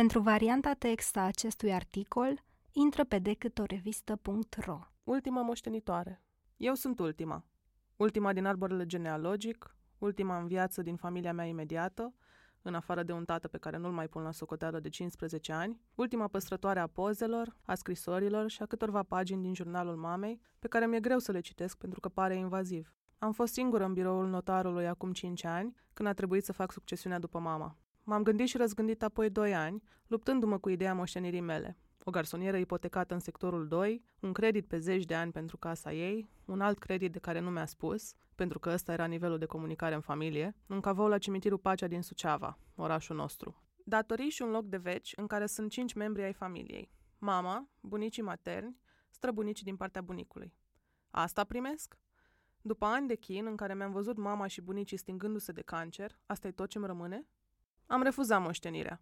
Pentru varianta text a acestui articol, intră pe decâtorevistă.ro. Ultima moștenitoare. Eu sunt ultima. Ultima din arborele genealogic, ultima în viață din familia mea imediată, în afară de un tată pe care nu-l mai pun la socoteală de 15 ani, ultima păstrătoare a pozelor, a scrisorilor și a câtorva pagini din jurnalul mamei, pe care mi-e greu să le citesc pentru că pare invaziv. Am fost singură în biroul notarului acum 5 ani, când a trebuit să fac succesiunea după mama. M-am gândit și răzgândit apoi 2 ani, luptându-mă cu ideea moștenirii mele. O garsonieră ipotecată în sectorul 2, un credit pe zeci de ani pentru casa ei, un alt credit de care nu mi-a spus, pentru că ăsta era nivelul de comunicare în familie, un cavou la cimitirul Pacea din Suceava, orașul nostru. Datorii și un loc de veci în care sunt cinci membri ai familiei. Mama, bunicii materni, străbunicii din partea bunicului. Asta primesc? După ani de chin în care mi-am văzut mama și bunicii stingându-se de cancer, asta e tot ce-mi rămâne? Am refuzat moștenirea.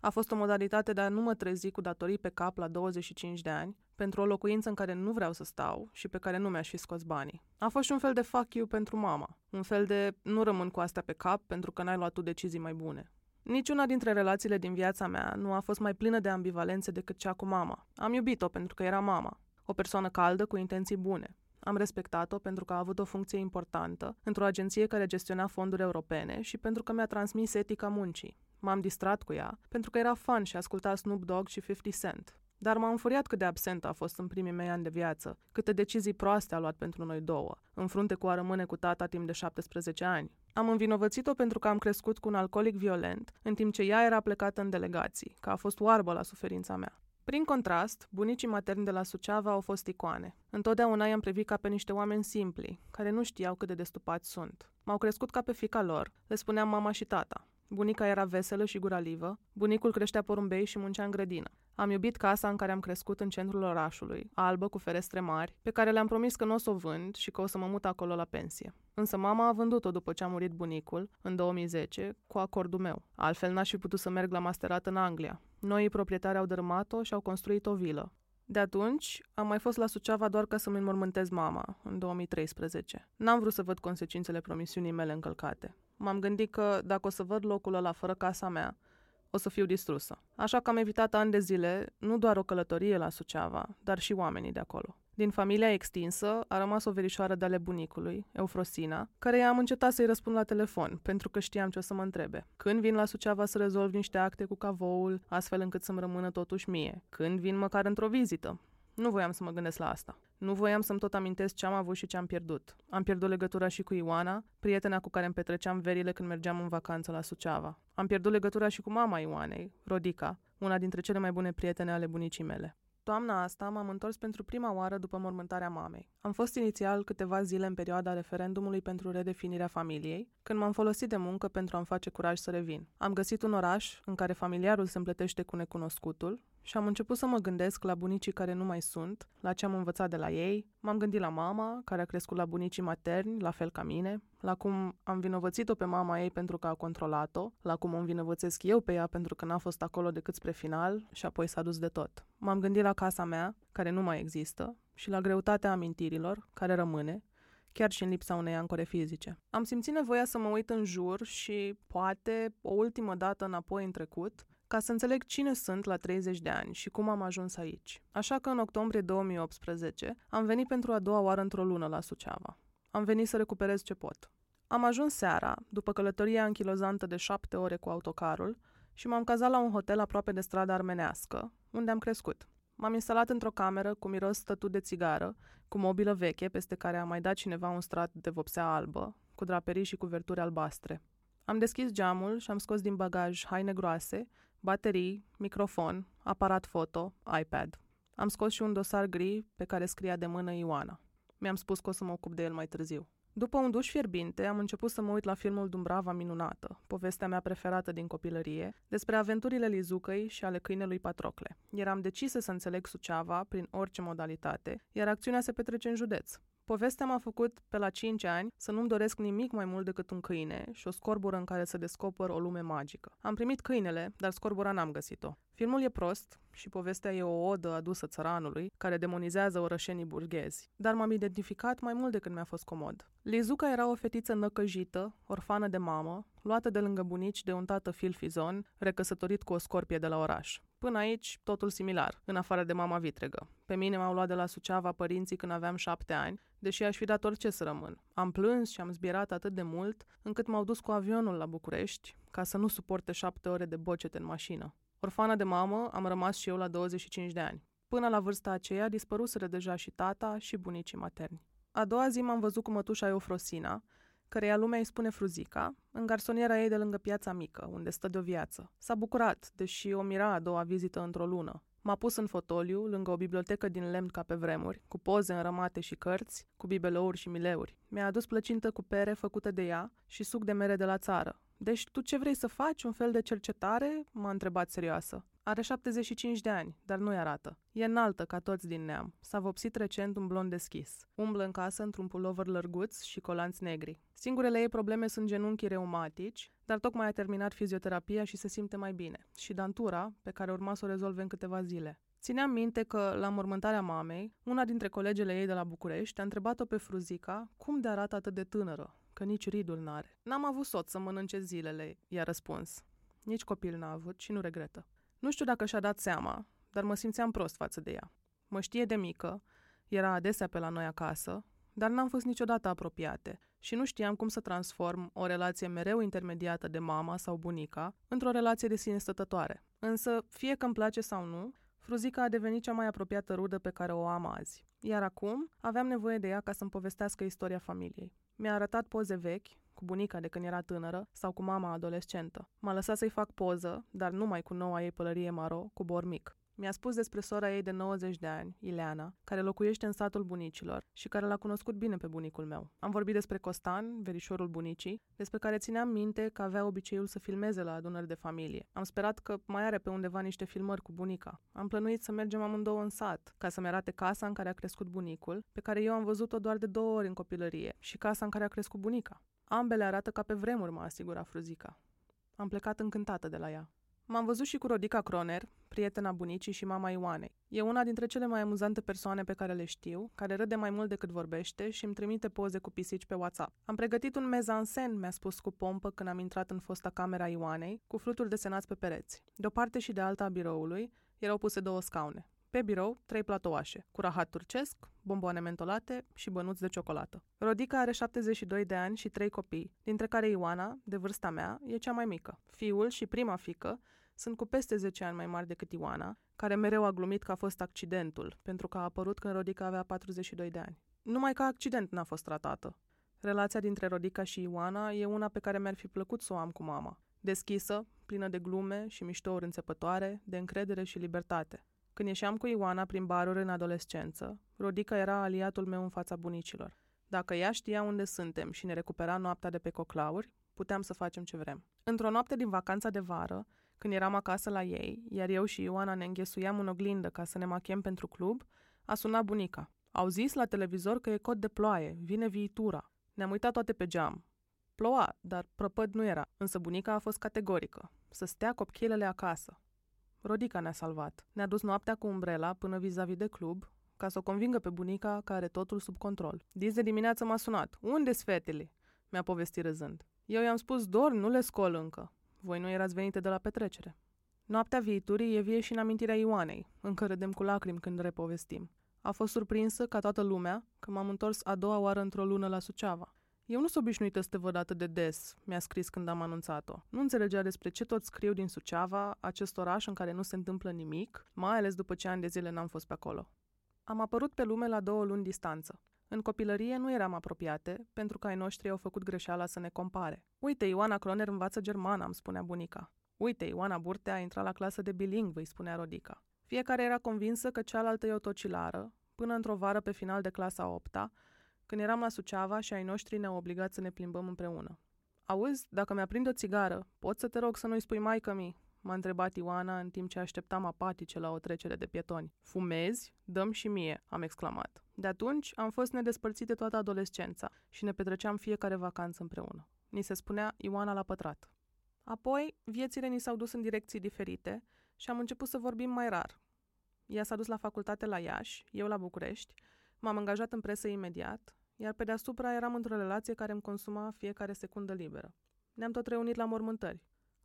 A fost o modalitate de a nu mă trezi cu datorii pe cap la 25 de ani, pentru o locuință în care nu vreau să stau și pe care nu mi-aș fi scos banii. A fost și un fel de fuck you pentru mama. Un fel de nu rămân cu astea pe cap pentru că n-ai luat tu decizii mai bune. Niciuna dintre relațiile din viața mea nu a fost mai plină de ambivalențe decât cea cu mama. Am iubit-o pentru că era mama. O persoană caldă cu intenții bune. Am respectat-o pentru că a avut o funcție importantă într-o agenție care gestiona fonduri europene și pentru că mi-a transmis etica muncii. M-am distrat cu ea pentru că era fan și asculta Snoop Dogg și 50 Cent. Dar m-a înfuriat cât de absentă a fost în primii mei ani de viață, câte decizii proaste a luat pentru noi două, în frunte cu a rămâne cu tata timp de 17 ani. Am învinovățit-o pentru că am crescut cu un alcoolic violent, în timp ce ea era plecată în delegații, că a fost oarbă la suferința mea. Prin contrast, bunicii materni de la Suceava au fost icoane. Întotdeauna i-am privit ca pe niște oameni simpli, care nu știau cât de destupați sunt. M-au crescut ca pe fica lor, le spuneam mama și tata. Bunica era veselă și guralivă, bunicul creștea porumbei și muncea în grădină. Am iubit casa în care am crescut în centrul orașului, albă cu ferestre mari, pe care le-am promis că nu o să o vând și că o să mă mut acolo la pensie. Însă mama a vândut-o după ce a murit bunicul, în 2010, cu acordul meu. Altfel n-aș fi putut să merg la masterat în Anglia. Noii proprietari au dărâmat-o și au construit o vilă. De atunci, am mai fost la Suceava doar ca să-mi înmormântez mama, în 2013. N-am vrut să văd consecințele promisiunii mele încălcate. M-am gândit că dacă o să văd locul ăla fără casa mea, o să fiu distrusă. Așa că am evitat ani de zile nu doar o călătorie la Suceava, dar și oamenii de acolo. Din familia extinsă a rămas o verișoară de ale bunicului, Eufrosina, care i-am încetat să-i răspund la telefon, pentru că știam ce o să mă întrebe. Când vin la Suceava să rezolv niște acte cu cavoul, astfel încât să-mi rămână totuși mie? Când vin măcar într-o vizită? Nu voiam să mă gândesc la asta. Nu voiam să-mi tot amintesc ce am avut și ce am pierdut. Am pierdut legătura și cu Ioana, prietena cu care îmi petreceam verile când mergeam în vacanță la Suceava. Am pierdut legătura și cu mama Ioanei, Rodica, una dintre cele mai bune prietene ale bunicii mele. Toamna asta m-am întors pentru prima oară după mormântarea mamei. Am fost inițial câteva zile în perioada referendumului pentru redefinirea familiei, când m-am folosit de muncă pentru a-mi face curaj să revin. Am găsit un oraș în care familiarul se împletește cu necunoscutul și am început să mă gândesc la bunicii care nu mai sunt, la ce am învățat de la ei. M-am gândit la mama, care a crescut la bunicii materni, la fel ca mine, la cum am vinovățit-o pe mama ei pentru că a controlat-o, la cum o învinovățesc eu pe ea pentru că n-a fost acolo decât spre final și apoi s-a dus de tot. M-am gândit la casa mea, care nu mai există, și la greutatea amintirilor, care rămâne, chiar și în lipsa unei ancore fizice. Am simțit nevoia să mă uit în jur și, poate, o ultimă dată înapoi în trecut, ca să înțeleg cine sunt la 30 de ani și cum am ajuns aici. Așa că în octombrie 2018 am venit pentru a doua oară într-o lună la Suceava. Am venit să recuperez ce pot. Am ajuns seara, după călătoria închilozantă de șapte ore cu autocarul, și m-am cazat la un hotel aproape de strada armenească, unde am crescut. M-am instalat într-o cameră cu miros stătut de țigară, cu mobilă veche peste care a mai dat cineva un strat de vopsea albă, cu draperii și cuverturi albastre. Am deschis geamul și am scos din bagaj haine groase, baterii, microfon, aparat foto, iPad. Am scos și un dosar gri pe care scria de mână Ioana. Mi-am spus că o să mă ocup de el mai târziu. După un duș fierbinte, am început să mă uit la filmul Dumbrava Minunată, povestea mea preferată din copilărie, despre aventurile Lizucăi și ale câinelui Patrocle. Eram decisă să înțeleg Suceava prin orice modalitate, iar acțiunea se petrece în județ. Povestea m-a făcut pe la 5 ani să nu-mi doresc nimic mai mult decât un câine și o scorbură în care să descoper o lume magică. Am primit câinele, dar scorbura n-am găsit-o. Filmul e prost și povestea e o odă adusă țăranului care demonizează orășenii burghezi, dar m-am identificat mai mult decât mi-a fost comod. Lizuca era o fetiță năcăjită, orfană de mamă, luată de lângă bunici de un tată filfizon, recăsătorit cu o scorpie de la oraș. Până aici, totul similar, în afară de mama vitregă. Pe mine m-au luat de la Suceava părinții când aveam șapte ani, deși aș fi dat orice să rămân. Am plâns și am zbierat atât de mult, încât m-au dus cu avionul la București, ca să nu suporte șapte ore de bocete în mașină. Orfană de mamă, am rămas și eu la 25 de ani. Până la vârsta aceea, dispăruseră deja și tata și bunicii materni. A doua zi m-am văzut cu mătușa Eufrosina, căreia lumea îi spune Fruzica, în garsoniera ei de lângă piața mică, unde stă de o viață. S-a bucurat, deși o mira a doua vizită într-o lună. M-a pus în fotoliu, lângă o bibliotecă din lemn ca pe vremuri, cu poze înrămate și cărți, cu bibelouri și mileuri. Mi-a adus plăcintă cu pere făcută de ea și suc de mere de la țară. Deci tu ce vrei să faci? Un fel de cercetare? M-a întrebat serioasă. Are 75 de ani, dar nu-i arată. E înaltă ca toți din neam. S-a vopsit recent un blond deschis. Umblă în casă într-un pulover lărguț și colanți negri. Singurele ei probleme sunt genunchii reumatici, dar tocmai a terminat fizioterapia și se simte mai bine. Și dantura, pe care urma să o rezolve în câteva zile. Țineam minte că, la mormântarea mamei, una dintre colegele ei de la București a întrebat-o pe Fruzica cum de arată atât de tânără, că nici ridul n-are. N-am avut soț să mănânce zilele, i-a răspuns. Nici copil n-a avut și nu regretă. Nu știu dacă și-a dat seama, dar mă simțeam prost față de ea. Mă știe de mică, era adesea pe la noi acasă, dar n-am fost niciodată apropiate și nu știam cum să transform o relație mereu intermediată de mama sau bunica într-o relație de sine stătătoare. Însă, fie că îmi place sau nu, Fruzica a devenit cea mai apropiată rudă pe care o am azi. Iar acum aveam nevoie de ea ca să-mi povestească istoria familiei. Mi-a arătat poze vechi, cu bunica de când era tânără sau cu mama adolescentă. M-a lăsat să-i fac poză, dar numai cu noua ei pălărie maro, cu bor mic. Mi-a spus despre sora ei de 90 de ani, Ileana, care locuiește în satul bunicilor și care l-a cunoscut bine pe bunicul meu. Am vorbit despre Costan, verișorul bunicii, despre care țineam minte că avea obiceiul să filmeze la adunări de familie. Am sperat că mai are pe undeva niște filmări cu bunica. Am plănuit să mergem amândouă în sat, ca să-mi arate casa în care a crescut bunicul, pe care eu am văzut-o doar de două ori în copilărie, și casa în care a crescut bunica. Ambele arată ca pe vremuri, m-a asigurat Fruzica. Am plecat încântată de la ea. M-am văzut și cu Rodica Croner, prietena bunicii și mama Ioanei. E una dintre cele mai amuzante persoane pe care le știu, care râde mai mult decât vorbește și îmi trimite poze cu pisici pe WhatsApp. Am pregătit un mezansen, mi-a spus cu pompă când am intrat în fosta camera Ioanei, cu fluturi desenați pe pereți. De o parte și de alta a biroului erau puse două scaune. Pe birou, trei platouașe, cu rahat turcesc, bomboane mentolate și bănuți de ciocolată. Rodica are 72 de ani și trei copii, dintre care Ioana, de vârsta mea, e cea mai mică. Fiul și prima fică sunt cu peste 10 ani mai mari decât Ioana, care mereu a glumit că a fost accidentul, pentru că a apărut când Rodica avea 42 de ani. Numai ca accident n-a fost tratată. Relația dintre Rodica și Ioana e una pe care mi-ar fi plăcut să o am cu mama. Deschisă, plină de glume și miștouri înțepătoare, de încredere și libertate. Când ieșeam cu Ioana prin baruri în adolescență, Rodica era aliatul meu în fața bunicilor. Dacă ea știa unde suntem și ne recupera noaptea de pe coclauri, puteam să facem ce vrem. Într-o noapte din vacanța de vară, când eram acasă la ei, iar eu și Ioana ne înghesuiam în oglindă ca să ne machem pentru club, a sunat bunica. Au zis la televizor că e cod de ploaie, vine viitura. Ne-am uitat toate pe geam. Ploua, dar prăpăd nu era, însă bunica a fost categorică. Să stea copchilele acasă. Rodica ne-a salvat. Ne-a dus noaptea cu umbrela până vis-a-vis de club, ca să o convingă pe bunica că are totul sub control. Diz de dimineață m-a sunat. Unde-s fetele? Mi-a povestit râzând. Eu i-am spus, dor, nu le scol încă. Voi nu erați venite de la petrecere. Noaptea viiturii e vie și în amintirea Ioanei, încă râdem cu lacrimi când repovestim. A fost surprinsă, ca toată lumea, că m-am întors a doua oară într-o lună la Suceava. Eu nu sunt obișnuită să te văd atât de des, mi-a scris când am anunțat-o. Nu înțelegea despre ce tot scriu din Suceava, acest oraș în care nu se întâmplă nimic, mai ales după ce ani de zile n-am fost pe acolo. Am apărut pe lume la două luni distanță. În copilărie nu eram apropiate, pentru că ai noștri au făcut greșeala să ne compare. Uite, Ioana Croner învață germană, îmi spunea bunica. Uite, Ioana Burtea a intrat la clasă de bilingvă, îi spunea Rodica. Fiecare era convinsă că cealaltă e o tocilară, până într-o vară pe final de clasa 8 când eram la Suceava și ai noștri ne-au obligat să ne plimbăm împreună. Auzi, dacă mi-a prind o țigară, pot să te rog să nu-i spui maică mi? M-a întrebat Ioana în timp ce așteptam apatice la o trecere de pietoni. Fumezi? Dăm și mie, am exclamat. De atunci am fost nedespărțite toată adolescența și ne petreceam fiecare vacanță împreună. Ni se spunea Ioana la pătrat. Apoi, viețile ni s-au dus în direcții diferite și am început să vorbim mai rar. Ea s-a dus la facultate la Iași, eu la București, m-am angajat în presă imediat, iar pe deasupra eram într-o relație care îmi consuma fiecare secundă liberă. Ne-am tot reunit la mormântări.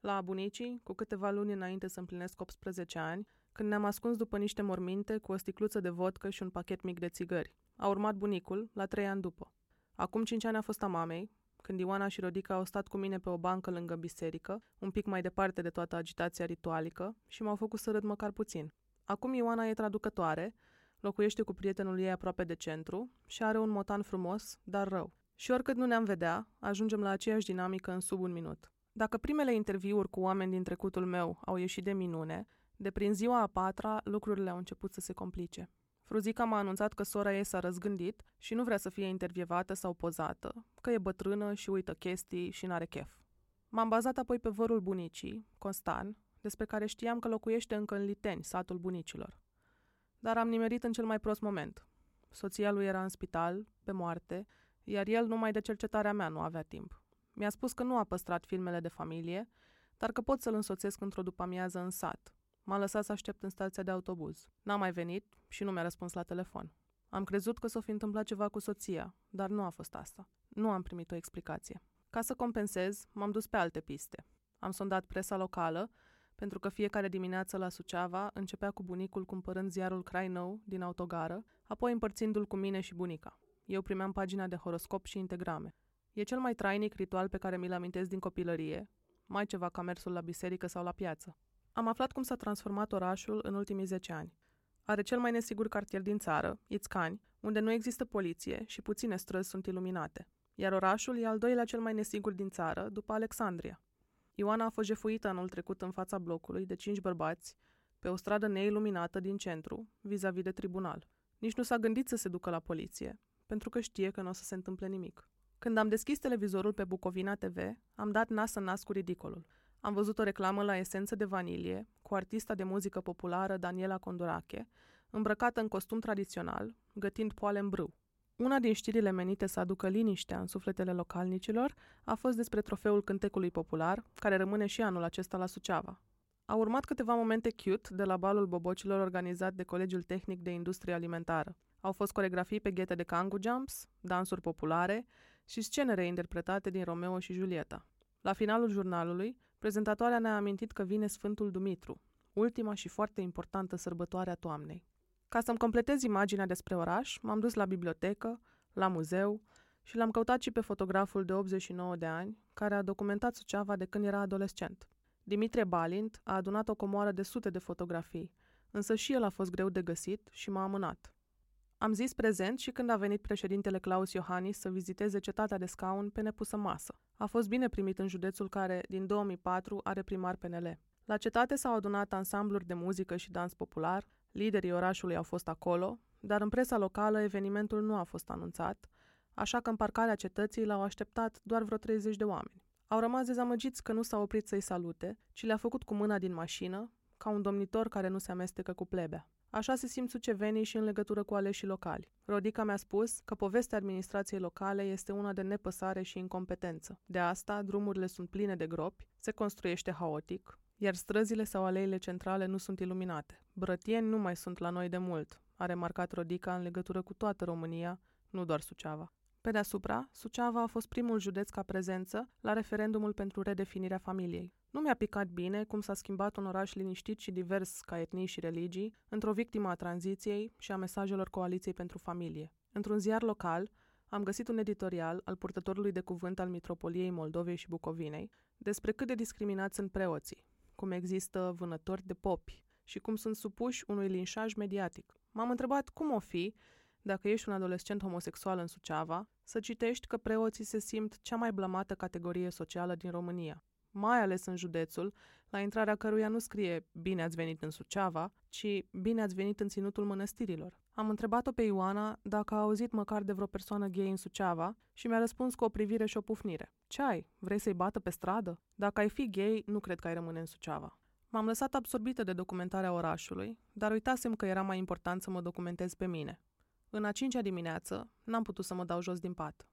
La bunicii, cu câteva luni înainte să împlinesc 18 ani, când ne-am ascuns după niște morminte cu o sticluță de vodcă și un pachet mic de țigări. A urmat bunicul, la trei ani după. Acum cinci ani a fost a mamei, când Ioana și Rodica au stat cu mine pe o bancă lângă biserică, un pic mai departe de toată agitația ritualică, și m-au făcut să râd măcar puțin. Acum Ioana e traducătoare, locuiește cu prietenul ei aproape de centru și are un motan frumos, dar rău. Și oricât nu ne-am vedea, ajungem la aceeași dinamică în sub un minut. Dacă primele interviuri cu oameni din trecutul meu au ieșit de minune, de prin ziua a patra lucrurile au început să se complice. Fruzica m-a anunțat că sora ei s-a răzgândit și nu vrea să fie intervievată sau pozată, că e bătrână și uită chestii și n-are chef. M-am bazat apoi pe vărul bunicii, Constan, despre care știam că locuiește încă în Liteni, satul bunicilor. Dar am nimerit în cel mai prost moment. Soția lui era în spital, pe moarte, iar el numai de cercetarea mea nu avea timp. Mi-a spus că nu a păstrat filmele de familie, dar că pot să-l însoțesc într-o după-amiază în sat. M-a lăsat să aștept în stația de autobuz. N-a mai venit și nu mi-a răspuns la telefon. Am crezut că s-o fi întâmplat ceva cu soția, dar nu a fost asta. Nu am primit o explicație. Ca să compensez, m-am dus pe alte piste. Am sondat presa locală, pentru că fiecare dimineață la Suceava începea cu bunicul cumpărând ziarul Crai Nou din autogară, apoi împărțindu-l cu mine și bunica. Eu primeam pagina de horoscop și integrame. E cel mai trainic ritual pe care mi-l amintesc din copilărie, mai ceva ca mersul la biserică sau la piață. Am aflat cum s-a transformat orașul în ultimii 10 ani. Are cel mai nesigur cartier din țară, Ițcani, unde nu există poliție și puține străzi sunt iluminate. Iar orașul e al doilea cel mai nesigur din țară, după Alexandria. Ioana a fost jefuită anul trecut în fața blocului de cinci bărbați, pe o stradă neiluminată din centru, vis-a-vis de tribunal. Nici nu s-a gândit să se ducă la poliție, pentru că știe că nu o să se întâmple nimic. Când am deschis televizorul pe Bucovina TV, am dat nas în nas cu ridicolul. Am văzut o reclamă la esență de vanilie, cu artista de muzică populară Daniela Condurache, îmbrăcată în costum tradițional, gătind poale în brâu. Una din știrile menite să aducă liniștea în sufletele localnicilor a fost despre trofeul cântecului popular, care rămâne și anul acesta la Suceava. A urmat câteva momente cute de la balul bobocilor organizat de Colegiul Tehnic de Industrie Alimentară. Au fost coregrafii pe ghete de kangu jumps, dansuri populare și scene reinterpretate din Romeo și Julieta. La finalul jurnalului, prezentatoarea ne-a amintit că vine Sfântul Dumitru, ultima și foarte importantă sărbătoare a toamnei. Ca să-mi completez imaginea despre oraș, m-am dus la bibliotecă, la muzeu și l-am căutat și pe fotograful de 89 de ani, care a documentat Suceava de când era adolescent. Dimitrie Balint a adunat o comoară de sute de fotografii, însă și el a fost greu de găsit și m-a amânat. Am zis prezent și când a venit președintele Claus Iohannis să viziteze cetatea de scaun pe nepusă masă. A fost bine primit în județul care, din 2004, are primar PNL. La cetate s-au adunat ansambluri de muzică și dans popular, liderii orașului au fost acolo, dar în presa locală evenimentul nu a fost anunțat, așa că în parcarea cetății l-au așteptat doar vreo 30 de oameni. Au rămas dezamăgiți că nu s-au oprit să-i salute, ci le-a făcut cu mâna din mașină, ca un domnitor care nu se amestecă cu plebea. Așa se simt sucevenii și în legătură cu aleșii locali. Rodica mi-a spus că povestea administrației locale este una de nepăsare și incompetență. De asta, drumurile sunt pline de gropi, se construiește haotic, iar străzile sau aleile centrale nu sunt iluminate. Brătieni nu mai sunt la noi de mult, a remarcat Rodica în legătură cu toată România, nu doar Suceava. Pe deasupra, Suceava a fost primul județ ca prezență la referendumul pentru redefinirea familiei. Nu mi-a picat bine cum s-a schimbat un oraș liniștit și divers ca etnii și religii într-o victimă a tranziției și a mesajelor Coaliției pentru Familie. Într-un ziar local, am găsit un editorial al purtătorului de cuvânt al Mitropoliei Moldovei și Bucovinei despre cât de discriminați sunt preoții, cum există vânători de popi și cum sunt supuși unui linșaj mediatic. M-am întrebat cum o fi, dacă ești un adolescent homosexual în Suceava, să citești că preoții se simt cea mai blamată categorie socială din România mai ales în județul, la intrarea căruia nu scrie Bine ați venit în Suceava, ci Bine ați venit în Ținutul Mănăstirilor. Am întrebat-o pe Ioana dacă a auzit măcar de vreo persoană gay în Suceava și mi-a răspuns cu o privire și o pufnire. Ce ai? Vrei să-i bată pe stradă? Dacă ai fi gay, nu cred că ai rămâne în Suceava. M-am lăsat absorbită de documentarea orașului, dar uitasem că era mai important să mă documentez pe mine. În a cincea dimineață, n-am putut să mă dau jos din pat.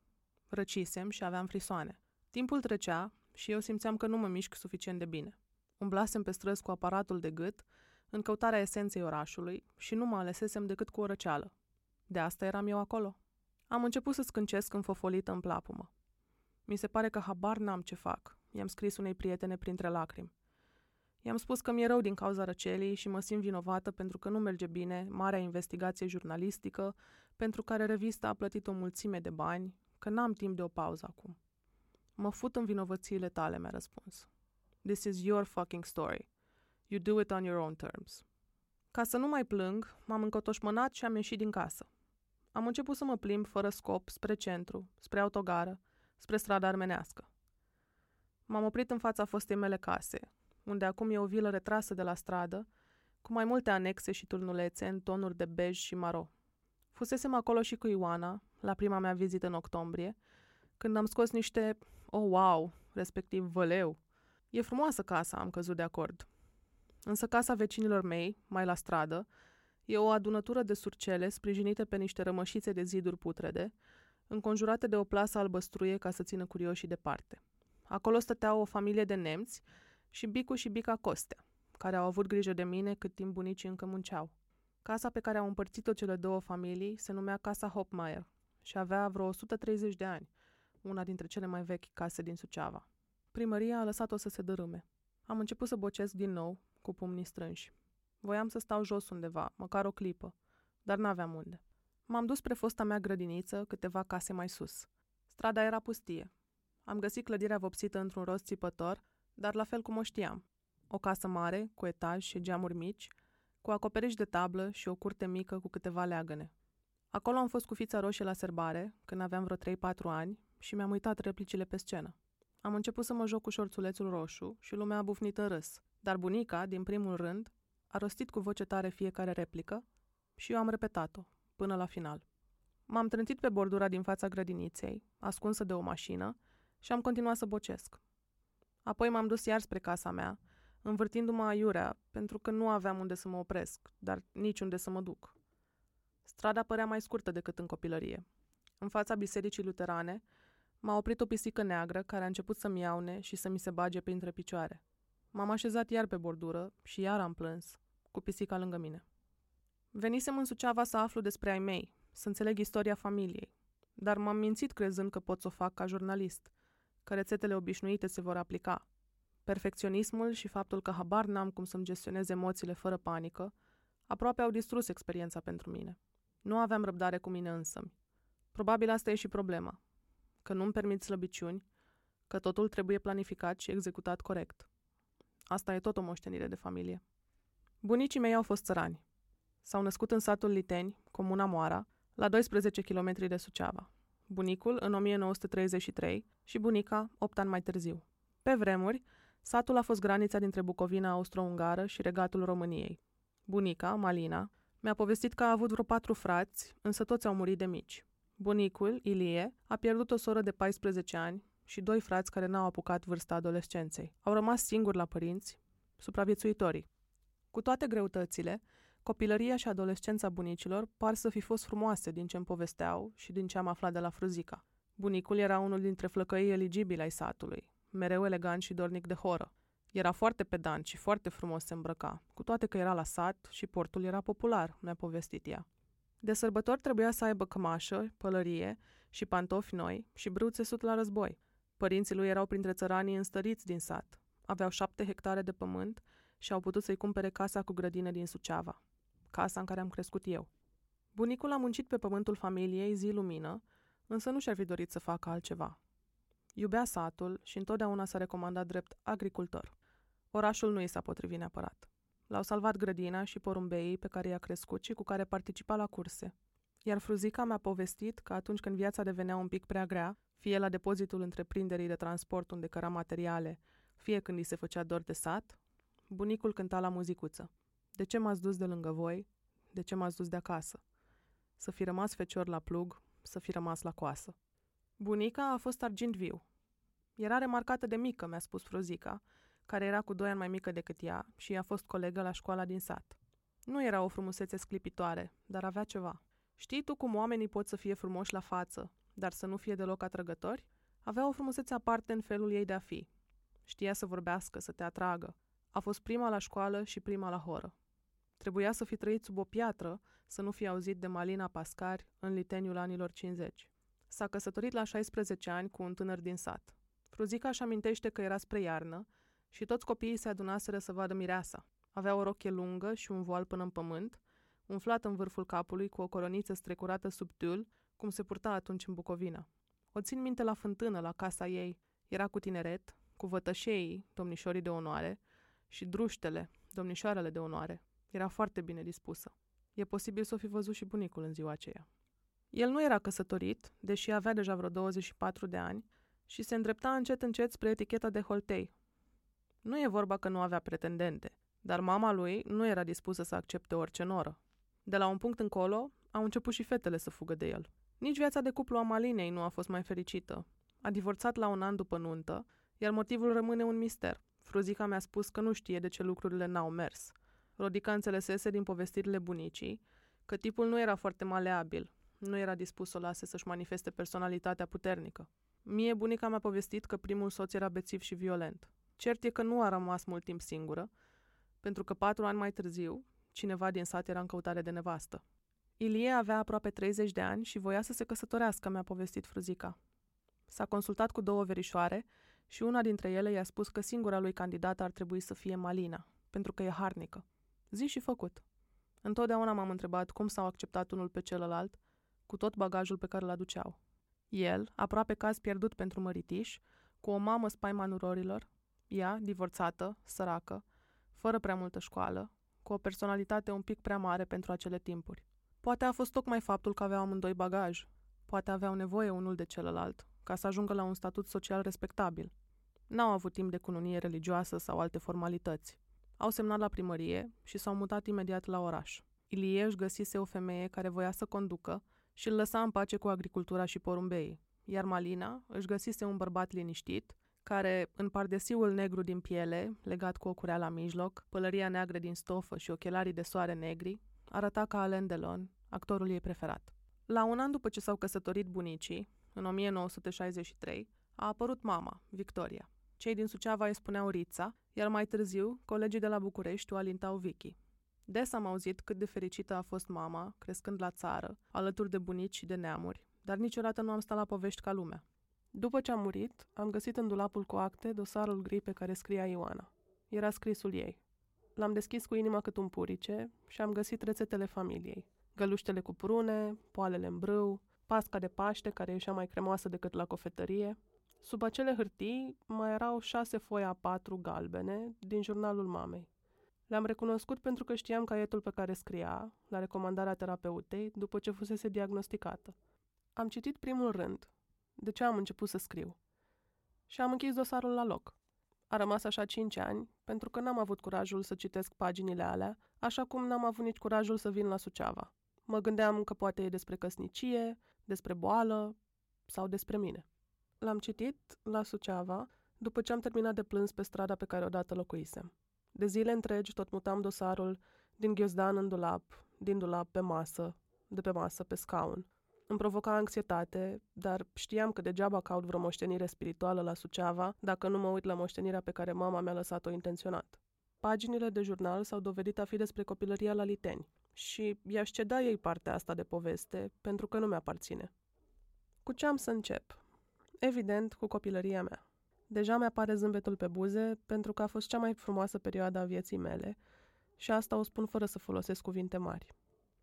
Răcisem și aveam frisoane. Timpul trecea și eu simțeam că nu mă mișc suficient de bine. Umblasem pe străzi cu aparatul de gât, în căutarea esenței orașului și nu mă alesesem decât cu o răceală. De asta eram eu acolo. Am început să scâncesc înfofolită în plapumă. Mi se pare că habar n-am ce fac. I-am scris unei prietene printre lacrimi. I-am spus că mi-e rău din cauza răcelii și mă simt vinovată pentru că nu merge bine marea investigație jurnalistică pentru care revista a plătit o mulțime de bani, că n-am timp de o pauză acum. Mă fut în vinovățiile tale, mi-a răspuns. This is your fucking story. You do it on your own terms. Ca să nu mai plâng, m-am încotoșmănat și am ieșit din casă. Am început să mă plimb fără scop spre centru, spre autogară, spre strada armenească. M-am oprit în fața fostei mele case, unde acum e o vilă retrasă de la stradă, cu mai multe anexe și turnulețe în tonuri de bej și maro. Fusesem acolo și cu Ioana, la prima mea vizită în octombrie, când am scos niște oh wow, respectiv văleu. E frumoasă casa, am căzut de acord. Însă casa vecinilor mei, mai la stradă, e o adunătură de surcele sprijinite pe niște rămășițe de ziduri putrede, înconjurate de o plasă albăstruie ca să țină curioșii departe. Acolo stăteau o familie de nemți și Bicu și Bica Costea, care au avut grijă de mine cât timp bunicii încă munceau. Casa pe care au împărțit-o cele două familii se numea Casa Hopmeier și avea vreo 130 de ani, una dintre cele mai vechi case din Suceava. Primăria a lăsat-o să se dărâme. Am început să bocesc din nou, cu pumnii strânși. Voiam să stau jos undeva, măcar o clipă, dar n-aveam unde. M-am dus spre fosta mea grădiniță, câteva case mai sus. Strada era pustie. Am găsit clădirea vopsită într-un rost țipător, dar la fel cum o știam. O casă mare, cu etaj și geamuri mici, cu acoperiș de tablă și o curte mică cu câteva leagăne. Acolo am fost cu fița roșie la serbare, când aveam vreo 3-4 ani, și mi-am uitat replicile pe scenă. Am început să mă joc cu șorțulețul roșu și lumea a bufnit în râs, dar bunica, din primul rând, a rostit cu voce tare fiecare replică și eu am repetat-o, până la final. M-am trântit pe bordura din fața grădiniței, ascunsă de o mașină, și am continuat să bocesc. Apoi m-am dus iar spre casa mea, învârtindu-mă aiurea, pentru că nu aveam unde să mă opresc, dar nici unde să mă duc. Strada părea mai scurtă decât în copilărie. În fața bisericii luterane, m-a oprit o pisică neagră care a început să-mi iaune și să mi se bage printre picioare. M-am așezat iar pe bordură și iar am plâns, cu pisica lângă mine. Venisem în Suceava să aflu despre ai mei, să înțeleg istoria familiei, dar m-am mințit crezând că pot să o fac ca jurnalist, că rețetele obișnuite se vor aplica. Perfecționismul și faptul că habar n-am cum să-mi gestionez emoțiile fără panică, aproape au distrus experiența pentru mine. Nu aveam răbdare cu mine însămi. Probabil asta e și problema, că nu-mi permit slăbiciuni, că totul trebuie planificat și executat corect. Asta e tot o moștenire de familie. Bunicii mei au fost țărani. S-au născut în satul Liteni, comuna Moara, la 12 km de Suceava. Bunicul în 1933 și bunica 8 ani mai târziu. Pe vremuri, satul a fost granița dintre Bucovina austro-ungară și regatul României. Bunica, Malina, mi-a povestit că a avut vreo patru frați, însă toți au murit de mici. Bunicul, Ilie, a pierdut o soră de 14 ani și doi frați care n-au apucat vârsta adolescenței. Au rămas singuri la părinți, supraviețuitorii. Cu toate greutățile, copilăria și adolescența bunicilor par să fi fost frumoase din ce îmi povesteau și din ce am aflat de la Fruzica. Bunicul era unul dintre flăcăii eligibili ai satului, mereu elegant și dornic de horă. Era foarte pedant și foarte frumos se îmbrăca, cu toate că era la sat și portul era popular, mi-a povestit ea. De sărbători trebuia să aibă cămașă, pălărie și pantofi noi și brâu țesut la război. Părinții lui erau printre țăranii înstăriți din sat. Aveau șapte hectare de pământ și au putut să-i cumpere casa cu grădină din Suceava, casa în care am crescut eu. Bunicul a muncit pe pământul familiei zi lumină, însă nu și-ar fi dorit să facă altceva. Iubea satul și întotdeauna s-a recomandat drept agricultor. Orașul nu i s-a potrivit neapărat. L-au salvat grădina și porumbeii pe care i-a crescut și cu care participa la curse. Iar Fruzica mi-a povestit că atunci când viața devenea un pic prea grea, fie la depozitul întreprinderii de transport unde căra materiale, fie când îi se făcea dor de sat, bunicul cânta la muzicuță. De ce m-ați dus de lângă voi? De ce m-ați dus de acasă? Să fi rămas fecior la plug, să fi rămas la coasă. Bunica a fost argint viu. Era remarcată de mică, mi-a spus Frozica, care era cu doi ani mai mică decât ea și a fost colegă la școala din sat. Nu era o frumusețe sclipitoare, dar avea ceva. Știi tu cum oamenii pot să fie frumoși la față, dar să nu fie deloc atrăgători? Avea o frumusețe aparte în felul ei de a fi. Știa să vorbească, să te atragă. A fost prima la școală și prima la horă. Trebuia să fi trăit sub o piatră, să nu fi auzit de Malina Pascari în liteniul anilor 50. S-a căsătorit la 16 ani cu un tânăr din sat. Fruzica își amintește că era spre iarnă și toți copiii se adunaseră să vadă mireasa. Avea o rochie lungă și un voal până în pământ, umflat în vârful capului cu o coroniță strecurată subtil, cum se purta atunci în Bucovina. O țin minte la fântână, la casa ei. Era cu tineret, cu vătășeii, domnișorii de onoare, și druștele, domnișoarele de onoare. Era foarte bine dispusă. E posibil să o fi văzut și bunicul în ziua aceea. El nu era căsătorit, deși avea deja vreo 24 de ani, și se îndrepta încet încet spre eticheta de holtei. Nu e vorba că nu avea pretendente, dar mama lui nu era dispusă să accepte orice noră. De la un punct încolo, au început și fetele să fugă de el. Nici viața de cuplu a Malinei nu a fost mai fericită. A divorțat la un an după nuntă, iar motivul rămâne un mister. Fruzica mi-a spus că nu știe de ce lucrurile n-au mers. Rodica înțelesese din povestirile bunicii că tipul nu era foarte maleabil, nu era dispus să o lase să-și manifeste personalitatea puternică. Mie bunica mi-a povestit că primul soț era bețiv și violent. Cert e că nu a rămas mult timp singură, pentru că patru ani mai târziu, cineva din sat era în căutare de nevastă. Ilie avea aproape 30 de ani și voia să se căsătorească, mi-a povestit Fruzica. S-a consultat cu două verișoare și una dintre ele i-a spus că singura lui candidată ar trebui să fie Malina, pentru că e harnică. Zi și făcut. Întotdeauna m-am întrebat cum s-au acceptat unul pe celălalt, cu tot bagajul pe care îl aduceau. El, aproape caz pierdut pentru măritiș, cu o mamă spaima nurorilor, ea, divorțată, săracă, fără prea multă școală, cu o personalitate un pic prea mare pentru acele timpuri. Poate a fost tocmai faptul că aveau amândoi bagaj. Poate aveau nevoie unul de celălalt, ca să ajungă la un statut social respectabil. N-au avut timp de cununie religioasă sau alte formalități. Au semnat la primărie și s-au mutat imediat la oraș. Ilieș își găsise o femeie care voia să conducă și îl lăsa în pace cu agricultura și porumbeii, iar Malina își găsise un bărbat liniștit, care, în pardesiul negru din piele, legat cu o curea la mijloc, pălăria neagră din stofă și ochelarii de soare negri, arăta ca Alain Delon, actorul ei preferat. La un an după ce s-au căsătorit bunicii, în 1963, a apărut mama, Victoria. Cei din Suceava îi spuneau Rița, iar mai târziu, colegii de la București o alintau Vicky. Des am auzit cât de fericită a fost mama, crescând la țară, alături de bunici și de neamuri, dar niciodată nu am stat la povești ca lumea. După ce a murit, am găsit în dulapul cu acte dosarul gri pe care scria Ioana. Era scrisul ei. L-am deschis cu inima cât un purice și am găsit rețetele familiei. Găluștele cu prune, poalele în brâu, pasca de paște care ieșea mai cremoasă decât la cofetărie. Sub acele hârtii mai erau șase foi a patru galbene din jurnalul mamei. Le-am recunoscut pentru că știam caietul pe care scria, la recomandarea terapeutei, după ce fusese diagnosticată. Am citit primul rând, de ce am început să scriu. Și am închis dosarul la loc. A rămas așa cinci ani, pentru că n-am avut curajul să citesc paginile alea, așa cum n-am avut nici curajul să vin la Suceava. Mă gândeam că poate e despre căsnicie, despre boală sau despre mine. L-am citit la Suceava după ce am terminat de plâns pe strada pe care odată locuisem. De zile întregi tot mutam dosarul din ghiozdan în dulap, din dulap pe masă, de pe masă pe scaun. Îmi provoca anxietate, dar știam că degeaba caut vreo moștenire spirituală la Suceava dacă nu mă uit la moștenirea pe care mama mi-a lăsat-o intenționat. Paginile de jurnal s-au dovedit a fi despre copilăria la Liteni și i-aș ceda ei partea asta de poveste pentru că nu mi-aparține. Cu ce am să încep? Evident, cu copilăria mea. Deja mi-apare zâmbetul pe buze pentru că a fost cea mai frumoasă perioadă a vieții mele și asta o spun fără să folosesc cuvinte mari.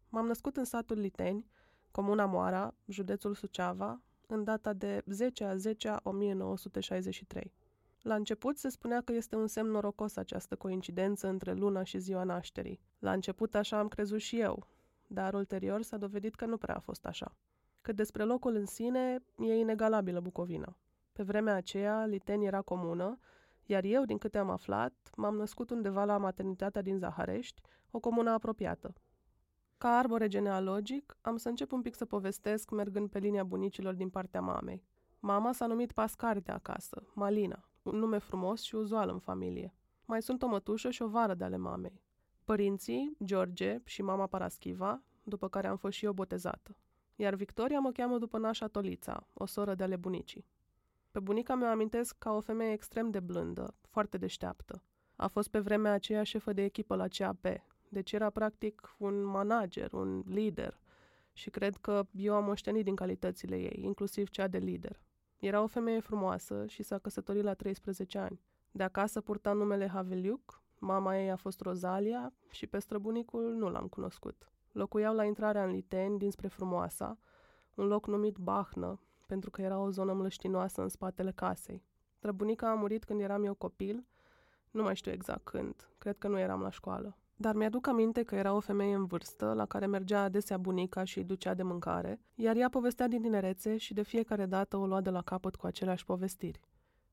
M-am născut în satul Liteni, comuna Moara, județul Suceava, în data de 10 a 10 a 1963. La început se spunea că este un semn norocos această coincidență între luna și ziua nașterii. La început așa am crezut și eu, dar ulterior s-a dovedit că nu prea a fost așa. Cât despre locul în sine, e inegalabilă Bucovina. Pe vremea aceea, Liteni era comună, iar eu, din câte am aflat, m-am născut undeva la maternitatea din Zaharești, o comună apropiată. Ca arbore genealogic, am să încep un pic să povestesc mergând pe linia bunicilor din partea mamei. Mama s-a numit Pascar de acasă, Malina, un nume frumos și uzual în familie. Mai sunt o mătușă și o vară de ale mamei. Părinții, George și mama Paraschiva, după care am fost și eu botezată. Iar Victoria mă cheamă după nașa Tolița, o soră de ale bunicii. Pe bunica mea amintesc ca o femeie extrem de blândă, foarte deșteaptă. A fost pe vremea aceea șefă de echipă la CAP, deci era practic un manager, un lider. Și cred că eu am moștenit din calitățile ei, inclusiv cea de lider. Era o femeie frumoasă și s-a căsătorit la 13 ani. De acasă purta numele Haveliuc, mama ei a fost Rozalia și pe străbunicul nu l-am cunoscut. Locuiau la intrarea în Liteni, dinspre Frumoasa, un loc numit Bahnă, pentru că era o zonă mlăștinoasă în spatele casei. Străbunica a murit când eram eu copil, nu mai știu exact când, cred că nu eram la școală. Dar mi-aduc aminte că era o femeie în vârstă, la care mergea adesea bunica și îi ducea de mâncare, iar ea povestea din tinerețe și de fiecare dată o lua de la capăt cu aceleași povestiri.